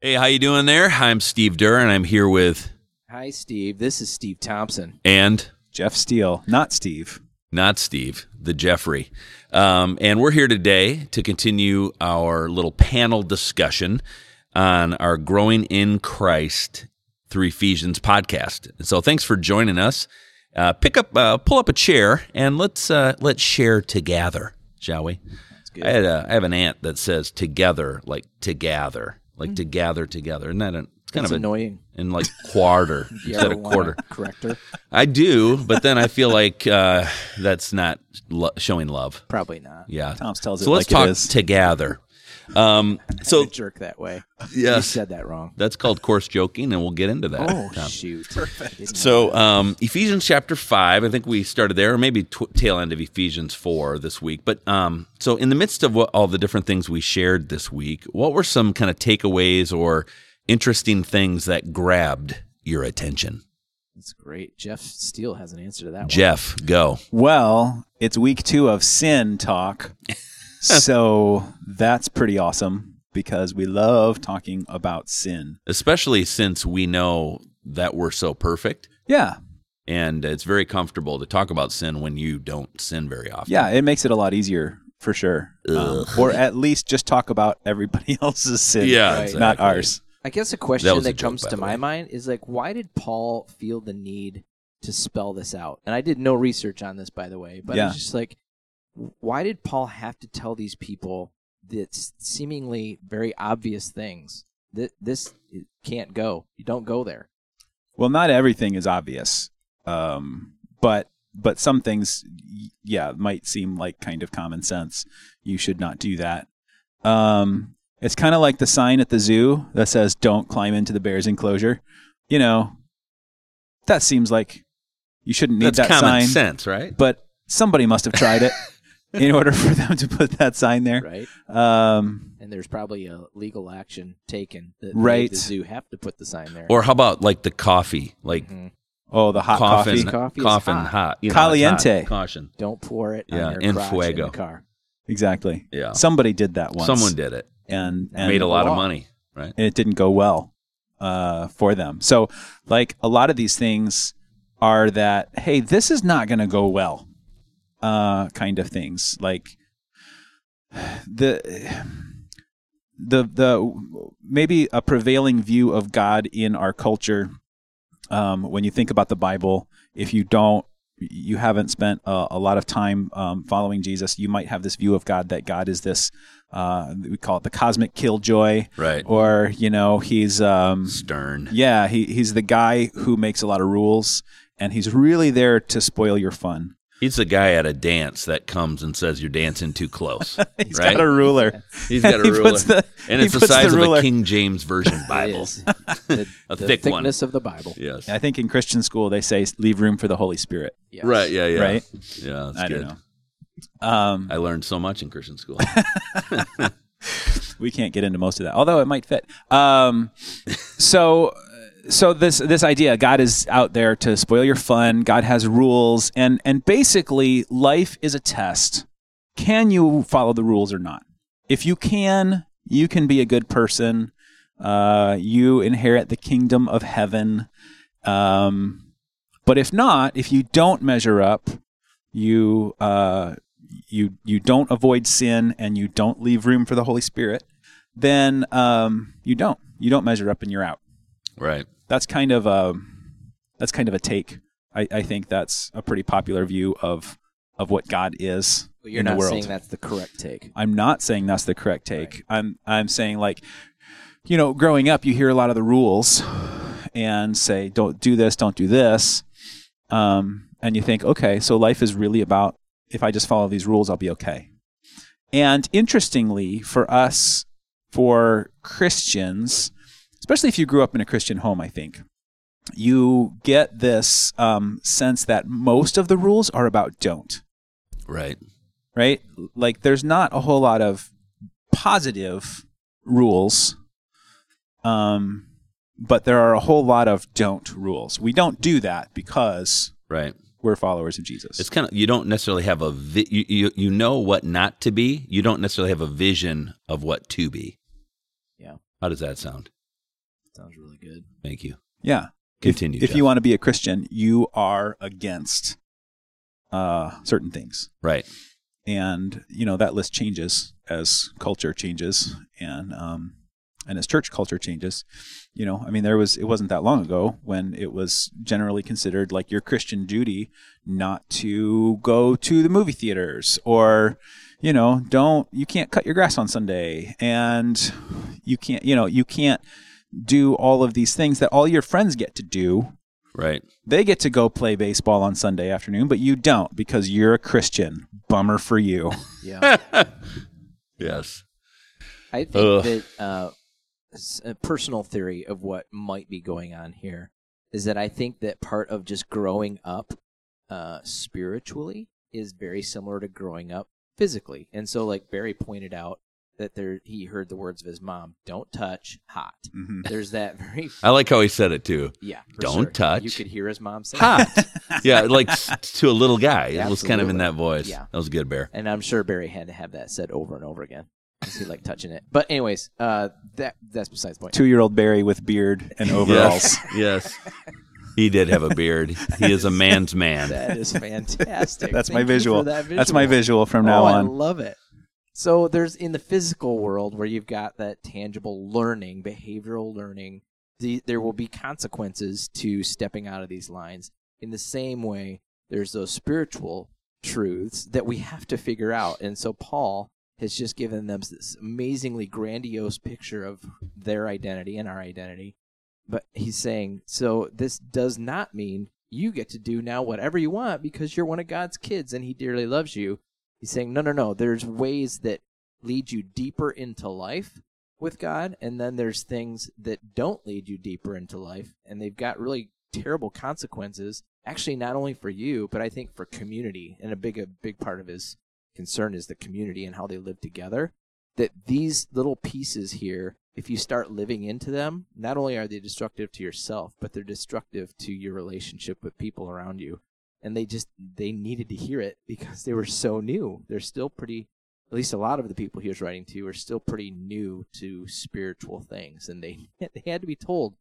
Hey, how you doing there? I'm Steve Durr, and I'm here with Hi, Steve. This is Steve Thompson. and Jeff Steele, not Steve. not Steve, the Jeffrey, um, and we're here today to continue our little panel discussion on our growing in Christ through Ephesians podcast. And so, thanks for joining us. Uh, pick up, uh, pull up a chair, and let's uh, let's share together, shall we? good. I had a, I have an aunt that says together, like to gather, like to gather together. Isn't that a, it's kind That's of a, annoying. in like quarter You instead of quarter. Correct her? I do, but then I feel like uh, that's not lo- showing love. Probably not. Yeah. Tom's tells it So let's like talk together. Um, So so jerk that way. Yeah, You yes, said that wrong. that's called coarse joking, and we'll get into that. Oh Tom. shoot! Perfect. So um, Ephesians chapter five, I think we started there, or maybe tw- tail end of Ephesians four this week. But um, so in the midst of what, all the different things we shared this week, what were some kind of takeaways or interesting things that grabbed your attention? That's great. Jeff Steele has an answer to that. Jeff, go. Well, it's week two of sin talk. so that's pretty awesome because we love talking about sin. Especially since we know that we're so perfect. Yeah. And it's very comfortable to talk about sin when you don't sin very often. Yeah. It makes it a lot easier for sure. Um, or at least just talk about everybody else's sin. Yeah, Right. exactly. Not ours. I guess a question was that, a comes by to my way. mind is like, why did Paul feel the need to spell this out? And I did no research on this, by the way, but Yeah. it's just like, why did Paul have to tell these people that seemingly very obvious things that this can't go? You don't go there. Well, not everything is obvious. Um, but but some things yeah, might seem like kind of common sense. You should not do that. Um, it's kind of like the sign at the zoo that says don't climb into the bear's enclosure. You know, that seems like you shouldn't need That's that common sign, sense, right? but somebody must have tried it in order for them to put that sign there. Right. Um, and there's probably a legal action taken that Right. made the zoo have to put the sign there. Or how about like the coffee? Like Mhm. oh, the hot coffin, coffee. Coffee is coffin hot. hot. you know, it's hot. Caliente. Caution. don't pour it Yeah, on your en crotch in fuego. the car. Exactly. Yeah. Somebody did that once. Someone did it. and, and Made a lot of money, right? and it didn't go well uh, for them. So, like a lot of these things are that, hey, this is not going to go well, uh, kind of things. Like the the the maybe a prevailing view of God in our culture. Um, when you think about the Bible, if you don't you haven't spent a, a lot of time um, following Jesus, you might have this view of God that God is this, uh, we call it the cosmic killjoy, Right. or you know he's um Stern. yeah he he's the guy who makes a lot of rules and he's really there to spoil your fun He's the guy at a dance that comes and says you're dancing too close. He's right? got a ruler He's got a He ruler. the- and it's the puts the size of a King James Version Bible. The, A the thick one. thickness of the Bible. Yes. i think in christian school they say leave room for the holy spirit Yes. Right, yeah, yeah. Right? Yeah, that's i good. don't know um I learned so much in Christian school. we can't get into most of that although it might fit um so so this this idea god is out there to spoil your fun god has rules and and basically life is a test. Can you follow the rules or not? If you can you can be a good person. Uh you inherit the kingdom of heaven. Um but if not if you don't measure up you uh you you don't avoid sin and you don't leave room for the Holy Spirit, then um, you don't. You don't measure up and you're out. Right. That's kind of a that's kind of a take. I, I think that's a pretty popular view of of what God is But you're in the not world. saying that's the correct take. I'm not saying that's the correct take. I'm I'm saying like, you know, growing up, you hear a lot of the rules, and say, don't do this, don't do this, um, and you think, okay, so life is really about if I just follow these rules, I'll be okay. And interestingly, for us, for Christians, especially if you grew up in a Christian home, I think you get this um, sense that most of the rules are about don't Right. right? Like there's not a whole lot of positive rules, um, but there are a whole lot of don't rules. We don't do that because Right. we're followers of Jesus. It's kind of you don't necessarily have a vi- you, you you know what not to be. You don't necessarily have a vision of what to be. Yeah. How does that sound? Sounds really good. Thank you. Yeah. Continue. If, if you want to be a Christian, you are against uh, certain things. right, and you know that list changes as culture changes and um and as church culture changes you know i mean there was it wasn't that long ago when it was generally considered like your christian duty not to go to the movie theaters or you know don't you can't cut your grass on sunday and you can't you know you can't do all of these things that all your friends get to do right. they get to go play baseball on Sunday afternoon, but you don't because you're a Christian. Bummer for you. Yeah. Yes. I think Ugh. that uh, s- a personal theory of what might be going on here is that I think that part of just growing up uh, spiritually is very similar to growing up physically. And so, like Barry pointed out, that there he heard the words of his mom, "Don't touch, hot." Mhm. There's that very I like how he said it too. yeah. Don't sure. touch. You could hear his mom say, Hot. yeah, like to a little guy. It was kind of in that voice. Yeah. That was a good, Bear. and I'm sure Barry had to have that said over and over again because he liked touching it. But anyways, uh, that that's besides the point. Two year old Barry with beard and overalls. Yes. yes. He did have a beard. He is a man's man. That is fantastic. That's Thank my you for visual. That's my visual from now oh, I on. love it. So there's in the physical world where you've got that tangible learning, behavioral learning. The, there will be consequences to stepping out of these lines. In the same way, there's those spiritual truths that we have to figure out. And so Paul has just given them this amazingly grandiose picture of their identity and our identity. But he's saying, so this does not mean you get to do now whatever you want because you're one of God's kids and he dearly loves you. He's saying, no, no, no. There's ways that lead you deeper into life with God, and then there's things that don't lead you deeper into life, and they've got really terrible consequences. Actually, not only for you, but I think for community. And a big, a big part of his concern is the community and how they live together. That these little pieces here, if you start living into them, not only are they destructive to yourself, but they're destructive to your relationship with people around you and they just they needed to hear it because they were so new. They're still pretty at least a lot of the people he was writing to are still pretty new to spiritual things and they they had to be told,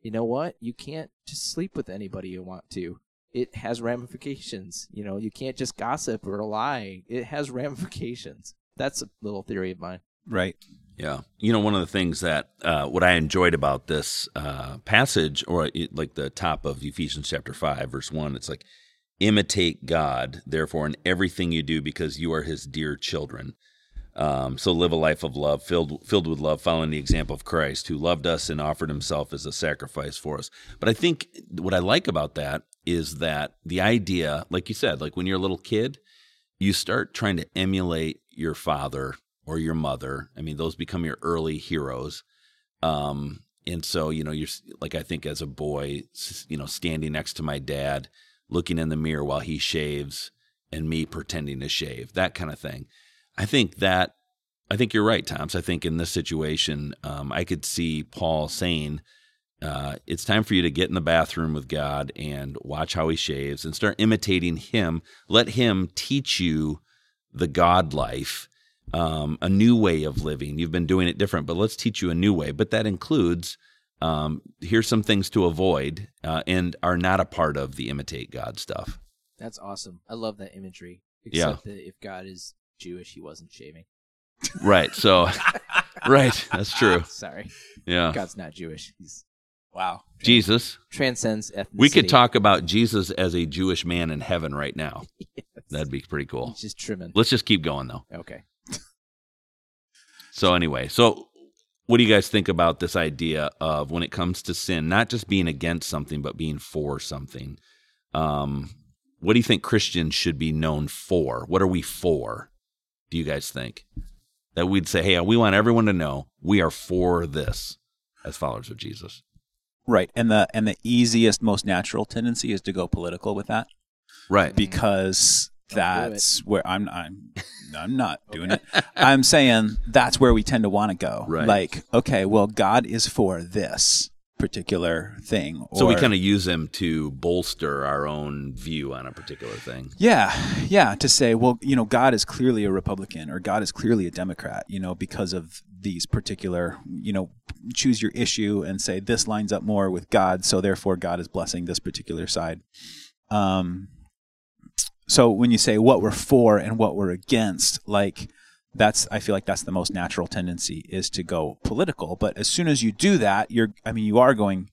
you know what? You can't just sleep with anybody you want to. It has ramifications. You know, you can't just gossip or lie. It has ramifications. That's a little theory of mine. Right. Yeah. You know, one of the things that uh, what I enjoyed about this uh, passage, or like the top of Ephesians chapter 5, verse 1, it's like, imitate God, therefore, in everything you do, because you are his dear children. Um, so live a life of love, filled filled with love, following the example of Christ, who loved us and offered himself as a sacrifice for us. But I think what I like about that is that the idea, like you said, like when you're a little kid, you start trying to emulate your father or your mother. I mean, those become your early heroes. Um, and so, you know, you're like, I think as a boy, you know, standing next to my dad, looking in the mirror while he shaves and me pretending to shave, that kind of thing. I think that, I think you're right, Toms. I think in this situation, um, I could see Paul saying, uh, it's time for you to get in the bathroom with God and watch how he shaves and start imitating him. Let him teach you the God life, um, a new way of living. You've been doing it different, but let's teach you a new way. But that includes um, here's some things to avoid uh, and are not a part of the imitate God stuff. That's awesome. I love that imagery. Yeah. That if God is Jewish, he wasn't shaving. Right. So, right. That's true. Sorry. Yeah. God's not Jewish. He's Wow. Jesus. transcends ethnicity. We could talk about Jesus as a Jewish man in heaven right now. That'd be pretty cool. He's just trimming. Let's just keep going though. Okay. So anyway, so what do you guys think about this idea of when it comes to sin, not just being against something, but being for something? Um, what do you think Christians should be known for? What are we for? Do you guys think that we'd say, "Hey, we want everyone to know we are for this as followers of Jesus"? Right. And the and the easiest, most natural tendency is to go political with that Right. because that's where I'm I'm I'm not doing it. I'm saying that's where we tend to want to go. Right. Like, okay, well, God is for this particular thing. so we kind of use them to bolster our own view on a particular thing. Yeah, yeah. To say, well, you know, God is clearly a Republican or God is clearly a Democrat, you know, because of these particular, you know, choose your issue and say this lines up more with God, so therefore God is blessing this particular side. Um, so when you say what we're for and what we're against, like that's I feel like that's the most natural tendency is to go political. But as soon as you do that, you're I mean you are going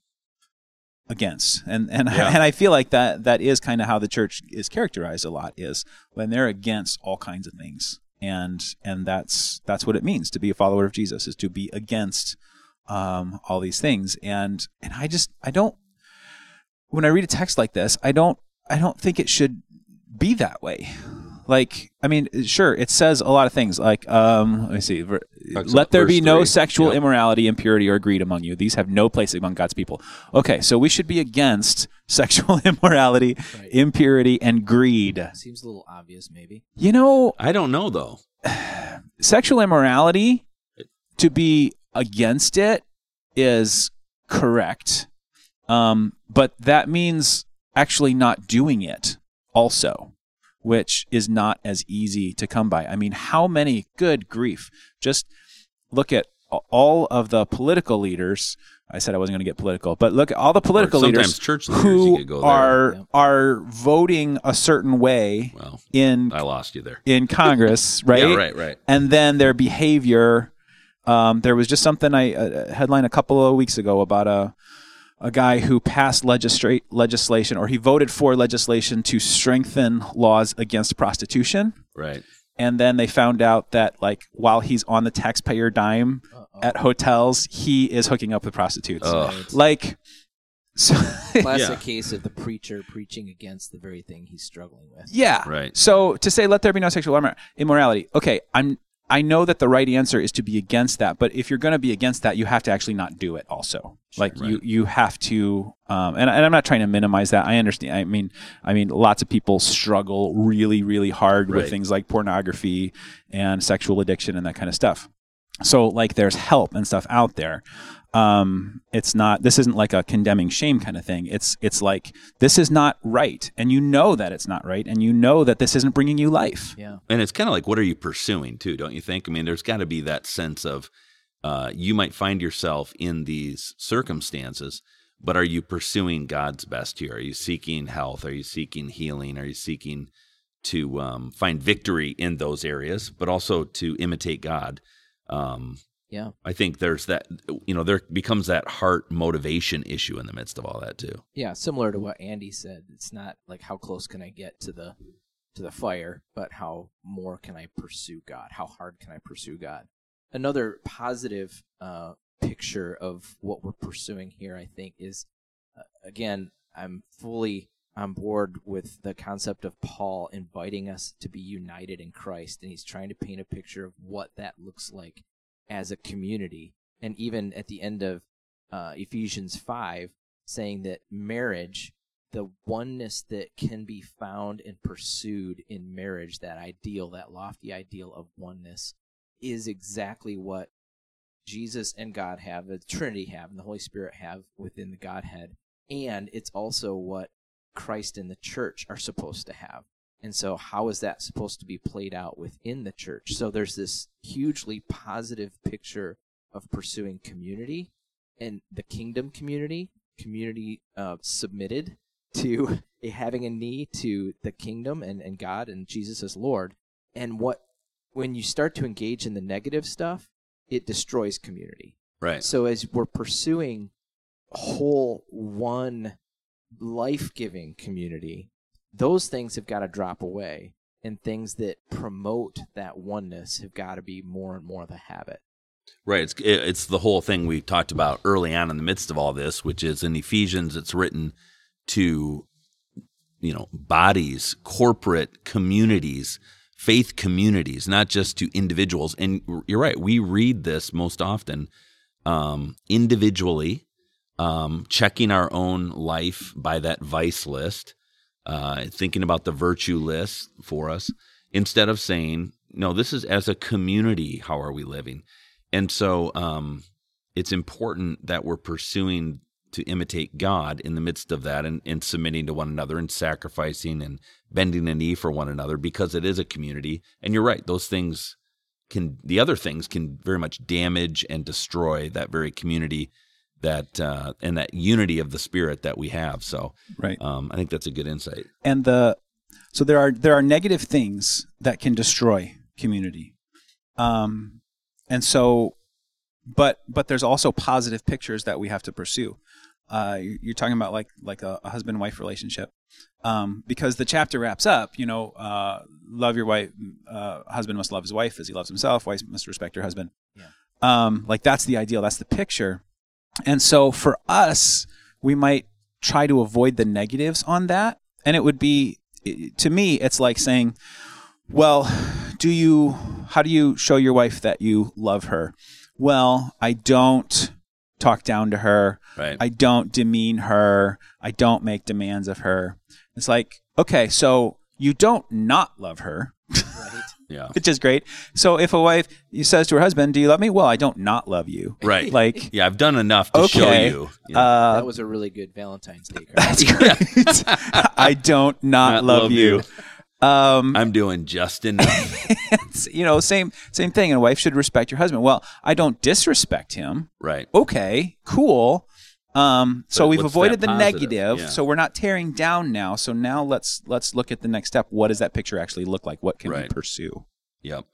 against and and Yeah. and I feel like that that is kind of how the church is characterized a lot is when they're against all kinds of things and and that's that's what it means to be a follower of Jesus is to be against um, all these things and and I just I don't when I read a text like this I don't I don't think it should be that way like I mean sure it says a lot of things like um let me see let there be no three. sexual Yep. immorality impurity or greed among you these have no place among God's people okay so we should be against sexual immorality Right. impurity and greed Seems a little obvious, maybe. you know I don't know though. sexual immorality to be against it is correct um, but that means actually not doing it also which is not as easy to come by i mean how many good grief just look at all of the political leaders i said i wasn't going to get political but look at all the political leaders leaders, who go are Yep. are voting a certain way Well, in I lost you there. in congress right Yeah, right, right. and then their behavior. Um, there was just something I a headline a couple of weeks ago about a a guy who passed legislate legislation or he voted for legislation to strengthen laws against prostitution. Right. And then they found out that like while he's on the taxpayer dime Uh-oh. at hotels, he is hooking up with prostitutes. Ugh. Right. Like so Classic Yeah. case of the preacher preaching against the very thing he's struggling with. Yeah. Right. So to say let there be no sexual immorality. Okay, I'm I know that the right answer is to be against that, but if you're going to be against that, you have to actually not do it also. like you Right. you have to um and, and I'm not trying to minimize that. I understand. I mean I mean lots of people struggle really really hard with things like pornography and sexual addiction and that kind of stuff. So like there's help and stuff out there. Um it's not this isn't like a condemning shame kind of thing. It's it's like this is not right and you know that it's not right and you know that this isn't bringing you life. Yeah. And it's kind of like, what are you pursuing too? Don't you think? I mean, there's got to be that sense of uh, you might find yourself in these circumstances, but are you pursuing God's best here? Are you seeking health? Are you seeking healing? Are you seeking to um, find victory in those areas, but also to imitate God? Um, Yeah. I think there's that, you know, there becomes that heart motivation issue in the midst of all that too. Yeah, similar to what Andy said. It's not like how close can I get to the to the fire, but how more can I pursue God? How hard can I pursue God? Another positive uh, picture of what we're pursuing here, I think, is uh, again, I'm fully on board with the concept of Paul inviting us to be united in Christ, and he's trying to paint a picture of what that looks like as a community. And even at the end of uh, Ephesians 5, saying that marriage, the oneness that can be found and pursued in marriage, that ideal, that lofty ideal of oneness, is exactly what Jesus and God have, the Trinity have, and the Holy Spirit have within the Godhead. And it's also what Christ and the church are supposed to have. And so, how is that supposed to be played out within the church? So, there's this hugely positive picture of pursuing community and the kingdom community, community uh, submitted to having a knee to the kingdom and, and God and Jesus as Lord. And what when you start to engage in the negative stuff, it destroys community. Right. So as we're pursuing whole one life-giving community, those things have got to drop away and things that promote that oneness have got to be more and more the habit. Right. It's it's the whole thing we talked about early on in the midst of all this, which is in Ephesians. It's written to you know bodies, corporate communities, faith communities, not just to individuals. And you're right. We read this most often um, individually, um, checking our own life by that vice list, uh, thinking about the virtue list for us, instead of saying, no, this is as a community. How are we living? And so um, it's important that we're pursuing to imitate God in the midst of that and, and submitting to one another and sacrificing and bending the knee for one another because it is a community. And you're right, those things can the other things can very much damage and destroy that very community that uh, and that unity of the spirit that we have. So, Right. um, I think that's a good insight. and the so there are there are negative things that can destroy community um and so but but there's also positive pictures that we have to pursue uh you- you're talking about like like a, a husband wife relationship um because the chapter wraps up you know uh love your wife uh husband must love his wife as he loves himself wife must respect her husband Yeah. um like that's the ideal that's the picture and so for us we might try to avoid the negatives on that. And it would be to me it's like saying well do you how do you show your wife that you love her? Well i don't talk down to her. Right. i don't demean her. I don't make demands of her. It's like okay so you don't not love her Right. yeah. which is great so if a wife says to her husband do you love me well i don't not love you Right. like Yeah. I've done enough to show you. Yeah. uh, that was a really good Valentine's Day card. that's great i don't not, Not love, love you, you. um I'm doing just enough. you know, same same thing. And a wife should respect your husband. Well, I don't disrespect him. right. Okay, cool. Um, so we've avoided the positive? negative. Yeah. So we're not tearing down now. So now let's let's look at the next step. What does that picture actually look like? What can we pursue? Yep.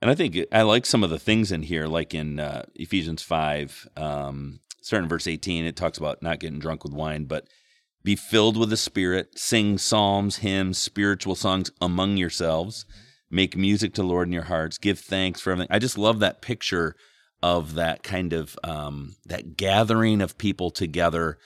And I think I like some of the things in here, like in uh, Ephesians 5, um, starting verse 18, it talks about not getting drunk with wine, but be filled with the Spirit, sing psalms, hymns, spiritual songs among yourselves, make music to the Lord in your hearts, give thanks for everything. I just love that picture of that kind of um, that gathering of people together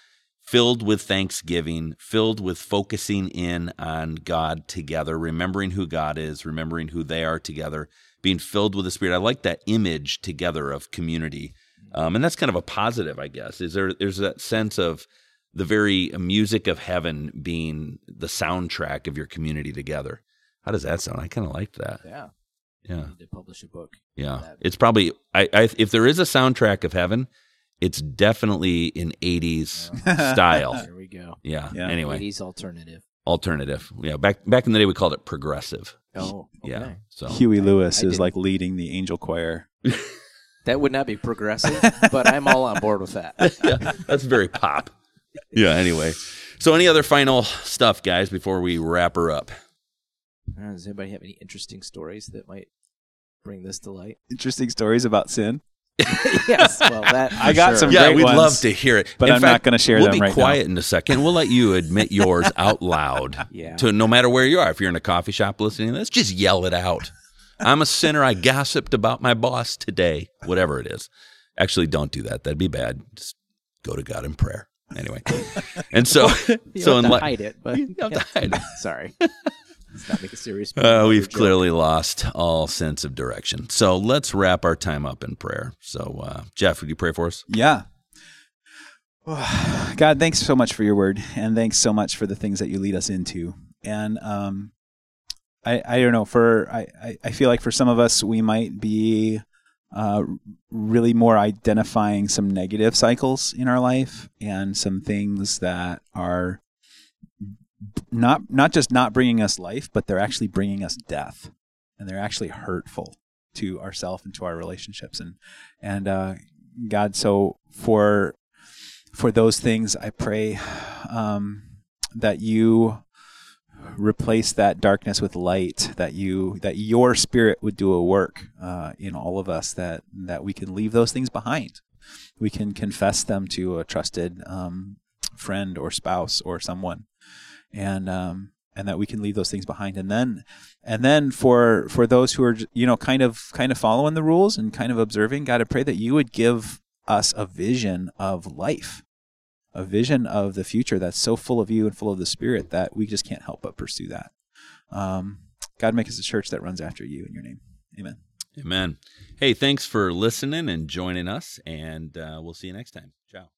filled with thanksgiving, filled with focusing in on God together, remembering who God is, remembering who they are together, being filled with the Spirit. I like that image together of community, um, and that's kind of a positive, I guess. Is there? There's that sense of the very music of heaven being the soundtrack of your community together. How does that sound? I kind of liked that. Yeah. Yeah, I need to publish a book. yeah. That- It's probably I, I if there is a soundtrack of heaven, it's definitely in '80s style. There we go. Yeah. Yeah. Anyway, 80s alternative. alternative. Yeah. Back back in the day, we called it progressive. Oh, okay. Yeah. So Huey Lewis I is did- like leading the angel choir. That would not be progressive, but I'm all on board with that. yeah, that's very pop. Yeah. Anyway, so any other final stuff, guys, before we wrap her up? Uh, Does anybody have any interesting stories that might bring this to light? Interesting stories about sin. yes. Well, that I got sure. some yeah, great we'd ones, love to hear it. but In I'm not gonna share we'll them be right now. quiet in a second. We'll let you admit yours out loud. Yeah. To no matter where you are, if you're in a coffee shop listening to this, just yell it out. I'm a sinner. I gossiped about my boss today. Whatever it is. Actually, don't do that. That'd be bad. Just go to God in prayer. Anyway, and so You so don't in have to li- hide it, but You don't have to hide it. sorry. Let's not make a serious. Uh, we've joke. clearly lost all sense of direction. So let's wrap our time up in prayer. So, uh, Jeff, would you pray for us? Yeah. God, thanks so much for your word, and thanks so much for the things that you lead us into. And um, I, I don't know. For I, I, I feel like for some of us, we might be uh, really more identifying some negative cycles in our life and some things that are not not just not bringing us life, but they're actually bringing us death, and they're actually hurtful to ourselves and to our relationships. And and uh, God, so for for those things, I pray um, that you replace that darkness with light. That you that your Spirit would do a work uh, in all of us. That that we can leave those things behind. We can confess them to a trusted um, friend or spouse or someone, and um, and that we can leave those things behind. And then and then for for those who are you know kind of kind of following the rules and kind of observing, God, I pray that you would give us a vision of life, a vision of the future that's so full of you and full of the Spirit that we just can't help but pursue that. Um, God, make us a church that runs after you in your name. Amen. Amen. Hey, thanks for listening and joining us, and uh, we'll see you next time. Ciao.